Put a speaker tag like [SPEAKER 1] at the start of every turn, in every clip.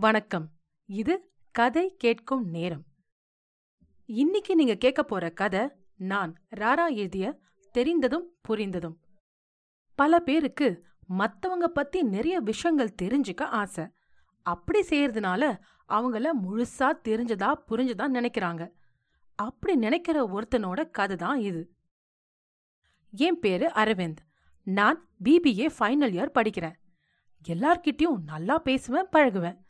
[SPEAKER 1] வணக்கம். இது கதை கேட்கும் நேரம். இன்னைக்கு நீங்க கேட்க போற கதை நான் ராரா எழுதிய தெரிந்ததும் புரிந்ததும். பல பேருக்கு மத்தவங்க பத்தி நிறைய விஷயங்கள் தெரிஞ்சுக்க ஆசை. அப்படி செய்யறதுனால அவங்கள முழுசா தெரிஞ்சதா புரிஞ்சதா நினைக்கிறாங்க. அப்படி நினைக்கிற ஒருத்தனோட கதை தான் இது. என் பேரு அரவிந்த். நான் பிபிஏ ஃபைனல் இயர் படிக்கிறேன். எல்லார்கிட்டயும் நல்லா பேசுவேன் பழகுவேன்.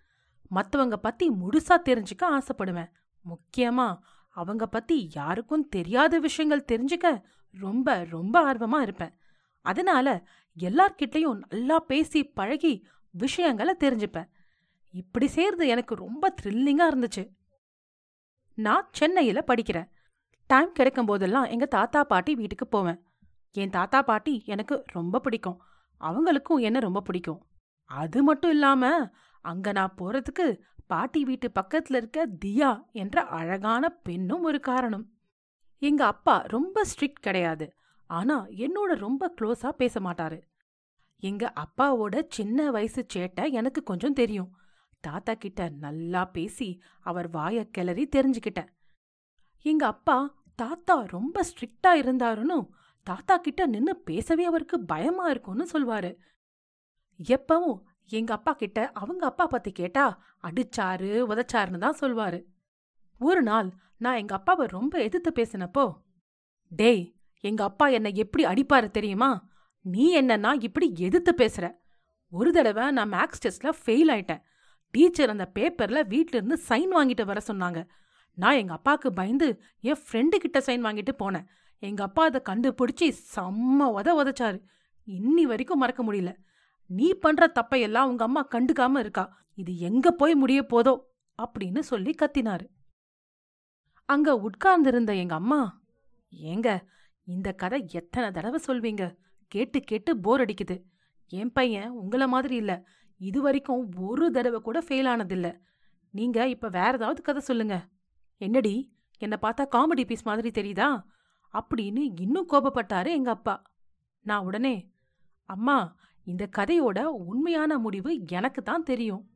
[SPEAKER 1] மத்தவங்க பத்தி முழுசா தெரிஞ்சுக்க ஆசைப்படுவேன். முக்கியமா அவங்க பத்தி யாருக்கும் தெரியாத விஷயங்கள் தெரிஞ்சுக்க ரொம்ப ரொம்ப ஆர்வமா இருப்பேன். அதனால எல்லார்கிட்டயும் நல்லா பேசி பழகி விஷயங்களை தெரிஞ்சுப்பேன். இப்படி செய்யறது எனக்கு ரொம்ப த்ரில்லிங்கா இருந்துச்சு. நான் சென்னையில படிக்கிறேன். டைம் கிடைக்கும் போதெல்லாம் எங்க தாத்தா பாட்டி வீட்டுக்கு போவேன். என் தாத்தா பாட்டி எனக்கு ரொம்ப பிடிக்கும். அவங்களுக்கும் என்ன ரொம்ப பிடிக்கும்? அது மட்டும் இல்லாம அங்க நான் போறதுக்கு பாட்டி வீட்டு பக்கத்துல இருக்க தியா என்ற அழகான பெண்ணும் ஒரு காரணம். எங்க அப்பா ரொம்ப ஸ்ட்ரிக்ட் கிடையாது. ஆனா என்னோட ரொம்ப க்ளோஸா பேச மாட்டாரு. எங்க அப்பாவோட சின்ன வயசு சேட்டை எனக்கு கொஞ்சம் தெரியும். தாத்தா கிட்ட நல்லா பேசி அவர் வாய கிளறி தெரிஞ்சுக்கிட்டேன். எங்க அப்பா தாத்தா ரொம்ப ஸ்ட்ரிக்டா இருந்தாருன்னு தாத்தா கிட்ட நின்னு பேசவே அவருக்கு பயமா இருக்கும்னு சொல்வாரு. எப்பவும் எங்க அப்பா கிட்ட அவங்க அப்பா பத்தி கேட்டா அடிச்சாரு உதச்சாருன்னு தான் சொல்வாரு. ஒரு நாள் நான் எங்க அப்பாவை ரொம்ப எதிர்த்து பேசினப்போ டேய் எங்க அப்பா என்னை எப்படி அடிப்பாரு தெரியுமா? நீ என்னன்னா இப்படி எதிர்த்து பேசுற. ஒரு தடவை நான் மேக்ஸ் டெஸ்ட்ல ஃபெயில் ஆயிட்டேன். டீச்சர் அந்த பேப்பர்ல வீட்ல இருந்து சைன் வாங்கிட்டு வர சொன்னாங்க. நான் எங்க அப்பாவுக்கு பயந்து என் ஃப்ரெண்டு கிட்ட சைன் வாங்கிட்டு போனேன். எங்க அப்பா அதை கண்டுபிடிச்சி செம்ம உத உதச்சாரு. இன்னி வரைக்கும் மறக்க முடியல. நீ பண்ற தப்பையெல்லாம் உங்க அம்மா கண்டுக்காம இருக்கா? இது எங்க போய் முடிய போதோ? அப்படின்னு சொல்லி கத்தினாரு. அங்க உட்கார்ந்திருந்த எங்க அம்மா ஏங்க இந்த கதை எத்தனை தடவை சொல்வீங்க? கேட்டு கேட்டு போர் அடிக்குது. என் பையன் உங்கள மாதிரி இல்ல. இது வரைக்கும் ஒரு தடவை கூட ஃபெயில் ஆனதில்ல. நீங்க இப்ப வேற ஏதாவது கதை சொல்லுங்க. என்னடி என்ன பார்த்தா காமெடி பீஸ் மாதிரி தெரியுதா? அப்படின்னு இன்னும் கோபப்பட்டாரு எங்க அப்பா. நான் உடனே அம்மா இந்த கதையோட உண்மையான முடிவு எனக்கு தான் தெரியும்.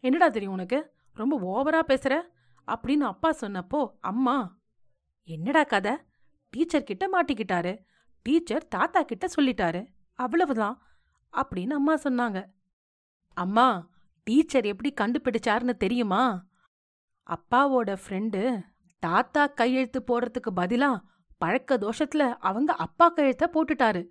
[SPEAKER 1] என்னடா தெரியும் உனக்கு? ரொம்ப ஓவரா பேசுற? அப்படின்னு அப்பா சொன்னப்போ அம்மா என்னடா கதை? டீச்சர் கிட்ட மாட்டிக்கிட்டாரு. டீச்சர் தாத்தா கிட்ட சொல்லிட்டாரு. அவ்வளவுதான் அப்படின்னு அம்மா சொன்னாங்க. அம்மா டீச்சர் எப்படி கண்டுபிடிச்சாருன்னு தெரியுமா? அப்பாவோட ஃப்ரெண்டு தாத்தா கையெழுத்து போடுறதுக்கு பதிலா பழக்க தோஷத்துல அவங்க அப்பா கையெழுத்த போட்டுட்டாரு.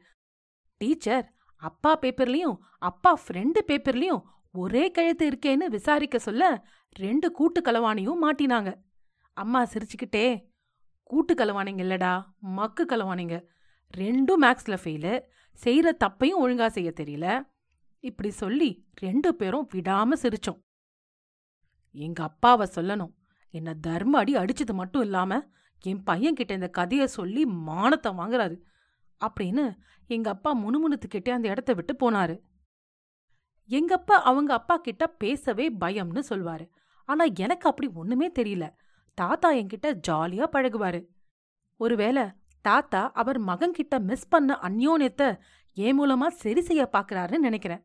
[SPEAKER 1] டீச்சர் அப்பா பேப்பர்லையும் அப்பா ஃப்ரெண்டு பேப்பர்லயும் ஒரே கழுத்து இருக்கேன்னு விசாரிக்க சொல்ல ரெண்டு கூட்டு கலவாணியும் மாட்டினாங்க. அம்மா சிரிச்சுக்கிட்டே கூட்டு கலவானிங்க இல்லடா மக்கு கலவானிங்க ரெண்டும் மேக்ஸ்ல ஃபெயிலு செய்யற தப்பையும் ஒழுங்கா செய்ய தெரியல. இப்படி சொல்லி ரெண்டு பேரும் விடாம சிரிச்சோம். எங்க அப்பாவை சொல்லணும். என்னை தர்ம அடி அடிச்சது மட்டும் இல்லாம என் பையன்கிட்ட இந்த கதையை சொல்லி மானத்தை வாங்குறாரு. அப்படின்னு எங்க அப்பா முணுமுணுத்துக்கிட்டே அந்த இடத்த விட்டு போனாரு. எங்கப்பா அவங்க அப்பா கிட்ட பேசவே பயம்னு சொல்வாரு. ஆனா எனக்கு அப்படி ஒண்ணுமே தெரியல. தாத்தா என்கிட்ட ஜாலியா பழகுவாரு. ஒருவேளை தாத்தா அவர் மகன்கிட்ட மிஸ் பண்ண அந்யோன்யத்தை என் மூலமா சரி செய்ய பாக்குறாருன்னு நினைக்கிறேன்.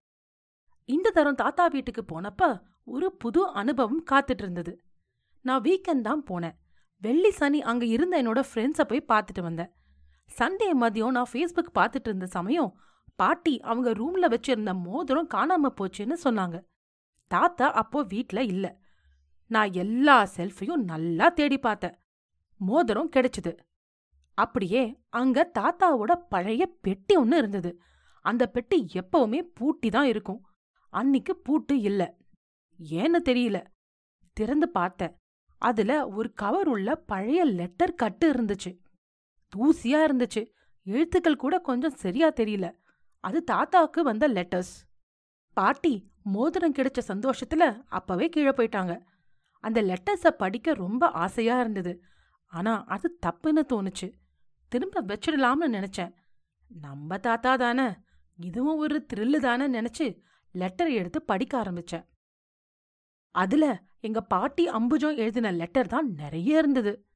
[SPEAKER 1] இந்த தரம் தாத்தா வீட்டுக்கு போனப்ப ஒரு புது அனுபவம் காத்துட்டு இருந்தது நான் வீக்கெண்ட் தான் போனேன். வெள்ளி சனி அங்க இருந்த என்னோட ஃப்ரெண்ட்ஸை போய் பார்த்துட்டு வந்தேன். சண்டே மதியம் நான் ஃபேஸ்புக் பார்த்துட்டு இருந்த சமயம் பாட்டி அவங்க ரூம்ல வச்சிருந்த மோதிரம் காணாம போச்சுன்னு சொன்னாங்க. தாத்தா அப்போ வீட்ல இல்ல. நான் எல்லா செல்ஃபையும் நல்லா தேடி பார்த்தேன். மோதிரம் கிடைச்சது. அப்படியே அங்க தாத்தாவோட பழைய பெட்டி ஒன்னு இருந்தது. அந்த பெட்டி எப்பவுமே பூட்டி தான் இருக்கும். அன்னிக்கு பூட்டு இல்ல. ஏன்னு தெரியல. திறந்து பார்த்தேன். அதுல ஒரு கவர் உள்ள பழைய லெட்டர் கட்டு இருந்துச்சு. தூசியா இருந்துச்சு. எழுத்துக்கள் கூட கொஞ்சம் சரியா தெரியல. அது தாத்தாவுக்கு வந்த லெட்டர்ஸ் பாட்டி மோதிரம் கிடைச்ச சந்தோஷத்துல அப்பவே கீழே போயிட்டாங்க. அந்த லெட்டர்ஸ படிக்க ரொம்ப ஆசையா இருந்தது. ஆனா அது தப்புன்னு தோணுச்சு. திரும்ப வச்சிடலாம்னு நினைச்சேன். நம்ம தாத்தா தானே இதுவும் ஒரு த்ரில்லு தானே நினைச்சு லெட்டர் எடுத்து படிக்க ஆரம்பிச்சேன். அதுல எங்க பாட்டி அம்புஜம் எழுதின லெட்டர் தான் நிறைய இருந்தது.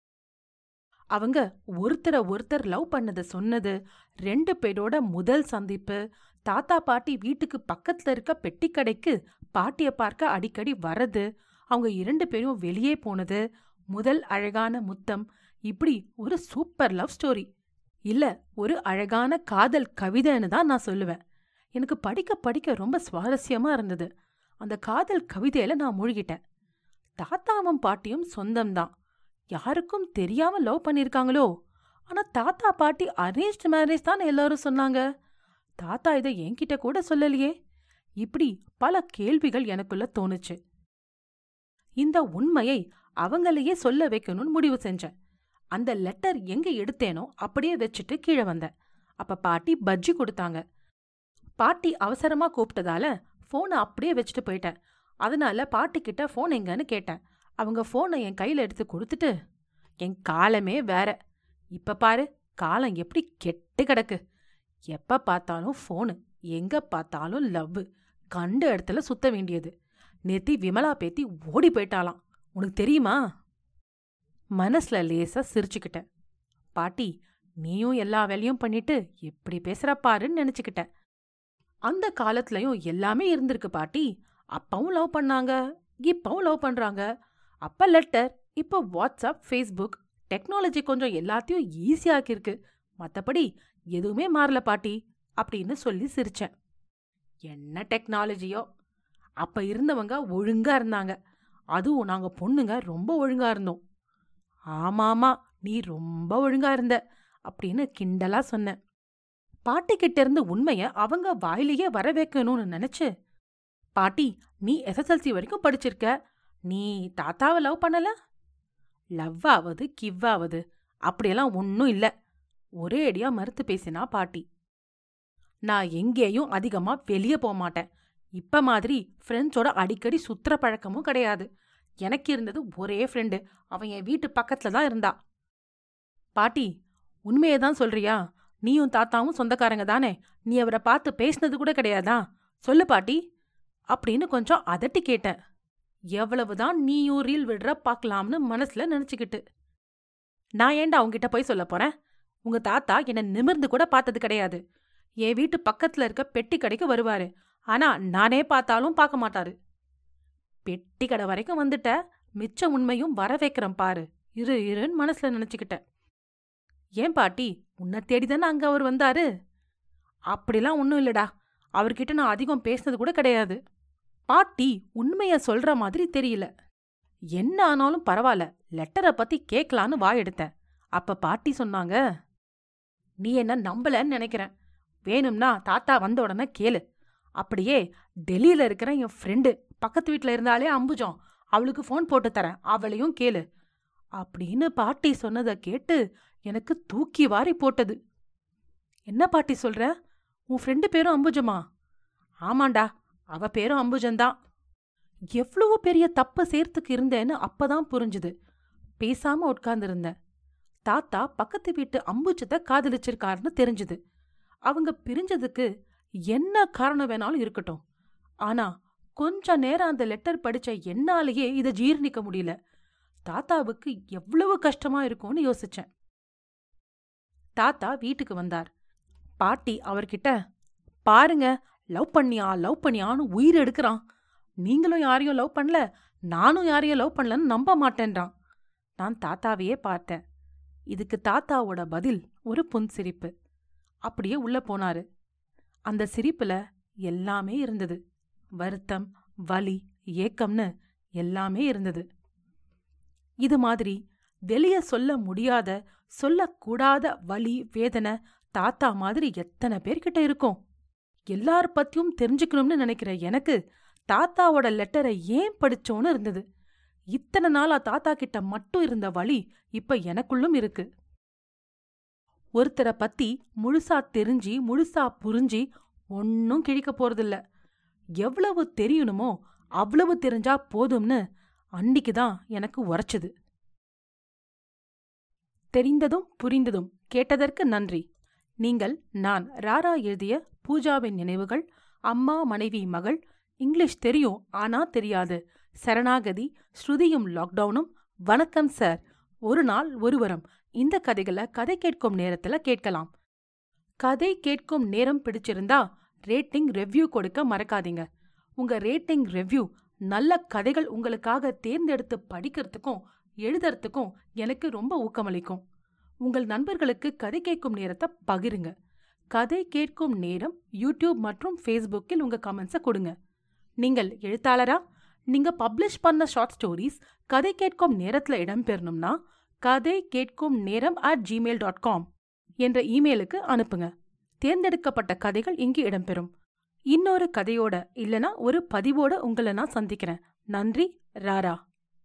[SPEAKER 1] அவங்க ஒருத்தரை ஒருத்தர் லவ் பண்ணத சொன்னது ரெண்டு பேரோட முதல் சந்திப்பு தாத்தா பாட்டி வீட்டுக்கு பக்கத்துல இருக்க பெட்டி கடைக்கு பாட்டிய பார்க்க அடிக்கடி வரது அவங்க இரண்டு பேரும் வெளியே போனது முதல் அழகான முத்தம் இப்படி ஒரு சூப்பர் லவ் ஸ்டோரி. இல்ல ஒரு அழகான காதல் கவிதைன்னு தான் நான் சொல்லுவேன். எனக்கு படிக்க படிக்க ரொம்ப சுவாரஸ்யமா இருந்தது. அந்த காதல் கவிதையில நான் மூழ்கிட்டேன். தாத்தாவும் பாட்டியும் சொந்தம்தான். யாருக்கும் தெரியாம லவ் பண்ணிருக்காங்களோ? ஆனா தாத்தா பாட்டி அரேஞ்ச் மேரேஜ் தான் எல்லாரும் சொன்னாங்க. தாத்தா இதை என்கிட்ட கூட சொல்லலையே. இப்படி பல கேள்விகள் எனக்குள்ள தோணுச்சு. இந்த உண்மையை அவங்களையே சொல்ல வைக்கணும்னு முடிவு செஞ்சேன். அந்த லெட்டர் எங்க எடுத்தேனோ அப்படியே வச்சுட்டு கீழே வந்தேன். அப்ப பாட்டி பஜ்ஜி கொடுத்தாங்க. பாட்டி அவசரமா கூப்பிட்டதால ஃபோனை அப்படியே வச்சுட்டு போயிட்டேன். அதனால பாட்டி கிட்ட ஃபோன் எங்கன்னு கேட்டேன். அவங்க ஃபோனை என் கையில் எடுத்து கொடுத்துட்டு என் காலமே வேற. இப்ப பாரு காலம் எப்படி கெட்டு கிடக்கு. எப்ப பார்த்தாலும் ஃபோனு எங்க பார்த்தாலும் லவ்வு கண்ட இடத்துல சுத்த வேண்டியது. நேத்தி விமலா பேத்தி ஓடி போயிட்டாலாம் உனக்கு தெரியுமா? மனசுல லேசா சிரிச்சுக்கிட்டேன். பாட்டி நீயும் எல்லா வேலையும் பண்ணிட்டு எப்படி பேசுற பாருன்னு நினைச்சுக்கிட்டேன். அந்த காலத்துலயும் எல்லாமே இருந்திருக்கு பாட்டி. அப்பவும் லவ் பண்ணாங்க இப்பவும் லவ் பண்றாங்க. அப்ப லெட்டர் இப்போ வாட்ஸ்அப் ஃபேஸ்புக் டெக்னாலஜி கொஞ்சம் எல்லாத்தையும் ஈஸியாக்கிருக்கு மத்தபடி எதுவுமே மாறல பாட்டி அப்படின்னு சொல்லி சிரிச்சேன். என்ன டெக்னாலஜியோ அப்ப இருந்தவங்க ஒழுங்கா இருந்தாங்க. அதுவும் நாங்க பொண்ணுங்க ரொம்ப ஒழுங்கா இருந்தோம். ஆமாமா நீ ரொம்ப ஒழுங்கா இருந்த அப்படின்னு கிண்டலா சொன்னேன். பாட்டிக்கிட்ட இருந்து உண்மைய அவங்க வாயிலேயே வர வைக்கணும்னு நினைச்சு பாட்டி நீ எஸ்எஸ்எல்சி வரைக்கும் படிச்சிருக்க நீ தாத்தாவை லவ் பண்ணல? லவ் ஆவது கிவ் ஆவது அப்படியெல்லாம் ஒன்னும் இல்ல. ஒரே அடியா மறுத்து பேசினா பாட்டி. நான் எங்கேயும் அதிகமா வெளியே போக மாட்டேன். இப்ப மாதிரி ஃப்ரெண்ட்ஸோட அடிக்கடி சுத்துற பழக்கமும் கிடையாது. எனக்கு இருந்தது ஒரே ஃப்ரெண்டு அவன் என் வீட்டு பக்கத்துல தான் இருந்தா. பாட்டி உண்மையை தான் சொல்றியா? நீயும் தாத்தாவும் சொந்தக்காரங்க தானே? நீ அவரை பார்த்து பேசினது கூட கிடையாதா? சொல்லு பாட்டி அப்படின்னு கொஞ்சம் அதட்டி கேட்டேன். எவ்வளவுதான் நீயும் ரீல் விடுற பார்க்கலாம்னு மனசுல நினைச்சுக்கிட்டு. நான் ஏன்டா உங்ககிட்ட போய் சொல்ல போறேன்? உங்க தாத்தா என்னை நிமிர்ந்து கூட பார்த்தது கிடையாது. என் வீட்டு பக்கத்துல இருக்க பெட்டி கடைக்கு வருவாரு. ஆனா நானே பார்த்தாலும் பார்க்க மாட்டாரு. பெட்டி கடை வரைக்கும் வந்துட்ட. மிச்ச உண்மையும் வர வைக்கிறேன் பாரு. இரு இருன்னு மனசுல நினைச்சுக்கிட்டேன். ஏன் பாட்டி? உன்னை தேடிதானே அங்க அவர் வந்தாரு? அப்படிலாம் ஒன்றும் இல்லடா. அவர்கிட்ட நான் அதிகம் பேசினது கூட கிடையாது. பாட்டி உண்மைய சொல்ற மாதிரி தெரியல. என்ன ஆனாலும் பரவாயில்ல லெட்டரை பத்தி கேட்கலான்னு வாயெடுத்தேன் அப்ப பாட்டி சொன்னாங்க நீ என்ன நம்பலன்னு நினைக்கிறேன். வேணும்னா தாத்தா வந்த உடனே கேளு. அப்படியே டெல்லியில இருக்கிற என் ஃப்ரெண்டு பக்கத்து வீட்ல இருந்தாலே அம்புஜம். அவளுக்கு ஃபோன் போட்டு தரேன். அவளையும் கேளு. அப்படின்னு பாட்டி சொன்னதை கேட்டு எனக்கு தூக்கி வாரி போட்டது. என்ன பாட்டி சொல்ற? உன் ஃப்ரெண்டு பேரும் அம்புஜமா? ஆமாண்டா. அவ பேரும் அம்புஜன்தான். எவ்வளவு பெரிய தப்ப சேர்த்துக்கு இருந்தேன்னு அப்பதான் புரிஞ்சுது. பேசாம உட்கார்ந்திருந்தேன். தாத்தா பக்கத்து வீட்டு அம்புஜத்தை காதலிச்சிருக்காருன்னு தெரிஞ்சுது. அவங்க பிரிஞ்சதுக்கு என்ன காரணம் வேணாலும் இருக்கட்டும். ஆனா கொஞ்ச நேரம் அந்த லெட்டர் படிச்ச என்னாலேயே இதை ஜீர்ணிக்க முடியல. தாத்தாவுக்கு எவ்வளவு கஷ்டமா இருக்கும்னு யோசிச்சேன். தாத்தா வீட்டுக்கு வந்தார். பாட்டி அவர்கிட்ட பாருங்க லவ் பண்ணியா லவ் பண்ணியான்னு உயிர் எடுக்கிறான். நீங்களும் யாரையும் லவ் பண்ணல நானும் யாரையும் லவ் பண்ணலன்னு நம்ப மாட்டேன்றான். நான் தாத்தாவையே பார்த்தேன். இதுக்கு தாத்தாவோட பதில் ஒரு புன்சிரிப்பு. அப்படியே உள்ள போனாரு. அந்த சிரிப்புல எல்லாமே இருந்தது. வருத்தம் வலி ஏக்கம்னு எல்லாமே இருந்தது. இது மாதிரி வெளிய சொல்ல முடியாத சொல்லக்கூடாத வலி வேதனை தாத்தா மாதிரி எத்தனை பேர்கிட்ட இருக்கும்? எல்லார் பத்தியும் தெரிஞ்சுக்கணும்னு நினைக்கிற எனக்கு தாத்தாவோட லெட்டரை ஏன் படிச்சோன்னு இருந்தது. இத்தனை நாளா தாத்தா கிட்ட மட்டும் இருந்த வழி இப்ப எனக்குள்ளும் இருக்கு. ஒருத்தரை பத்தி முழுசா தெரிஞ்சு முழுசா புரிஞ்சு ஒன்னும் கிழிக்க போறதில்ல. எவ்வளவு தெரியணுமோ அவ்வளவு தெரிஞ்சா போதும்னு அன்னிக்குதான் எனக்கு உரைச்சது. தெரிந்ததும் புரிந்ததும் கேட்டதற்கு நன்றி. நீங்கள் நான் ராரா எழுதிய பூஜாவின் நினைவுகள் அம்மா மனைவி மகள் இங்கிலீஷ் தெரியும் ஆனா தெரியாது. சரணாகதி ஸ்ருதியும் லாக்டவுனும் வணக்கம் சார் ஒரு நாள் ஒருவரம். இந்த கதைகளை கதை கேட்கும் நேரத்துல கேட்கலாம். கதை கேட்கும் நேரம் பிடிச்சிருந்தா ரேட்டிங் ரெவ்யூ கொடுக்க மறக்காதீங்க. உங்க ரேட்டிங் ரெவ்யூ நல்ல கதைகள் உங்களுக்காக தேர்ந்தெடுத்து படிக்கிறதுக்கும் எழுதுறதுக்கும் எனக்கு ரொம்ப ஊக்கமளிக்கும். உங்கள் நண்பர்களுக்கு கதை கேட்கும் நேரத்தை பகிருங்க. கதை கேட்கும் நேரம் யூடியூப் மற்றும் ஃபேஸ்புக்கில் உங்க கமெண்ட்ஸை கொடுங்க. நீங்கள் எழுத்தாளரா? நீங்க பப்ளிஷ் பண்ண ஷார்ட் ஸ்டோரிஸ் கதை கேட்கும் நேரத்துல இடம்பெறணும்னா கதை கேட்கும் நேரம் அட் ஜிமெயில் டாட் காம் என்ற இமெயிலுக்கு அனுப்புங்க. தேர்ந்தெடுக்கப்பட்ட கதைகள் இங்கு இடம்பெறும். இன்னொரு கதையோட இல்லனா ஒரு பதிவோட உங்களை நான் சந்திக்கிறேன். நன்றி ராரா.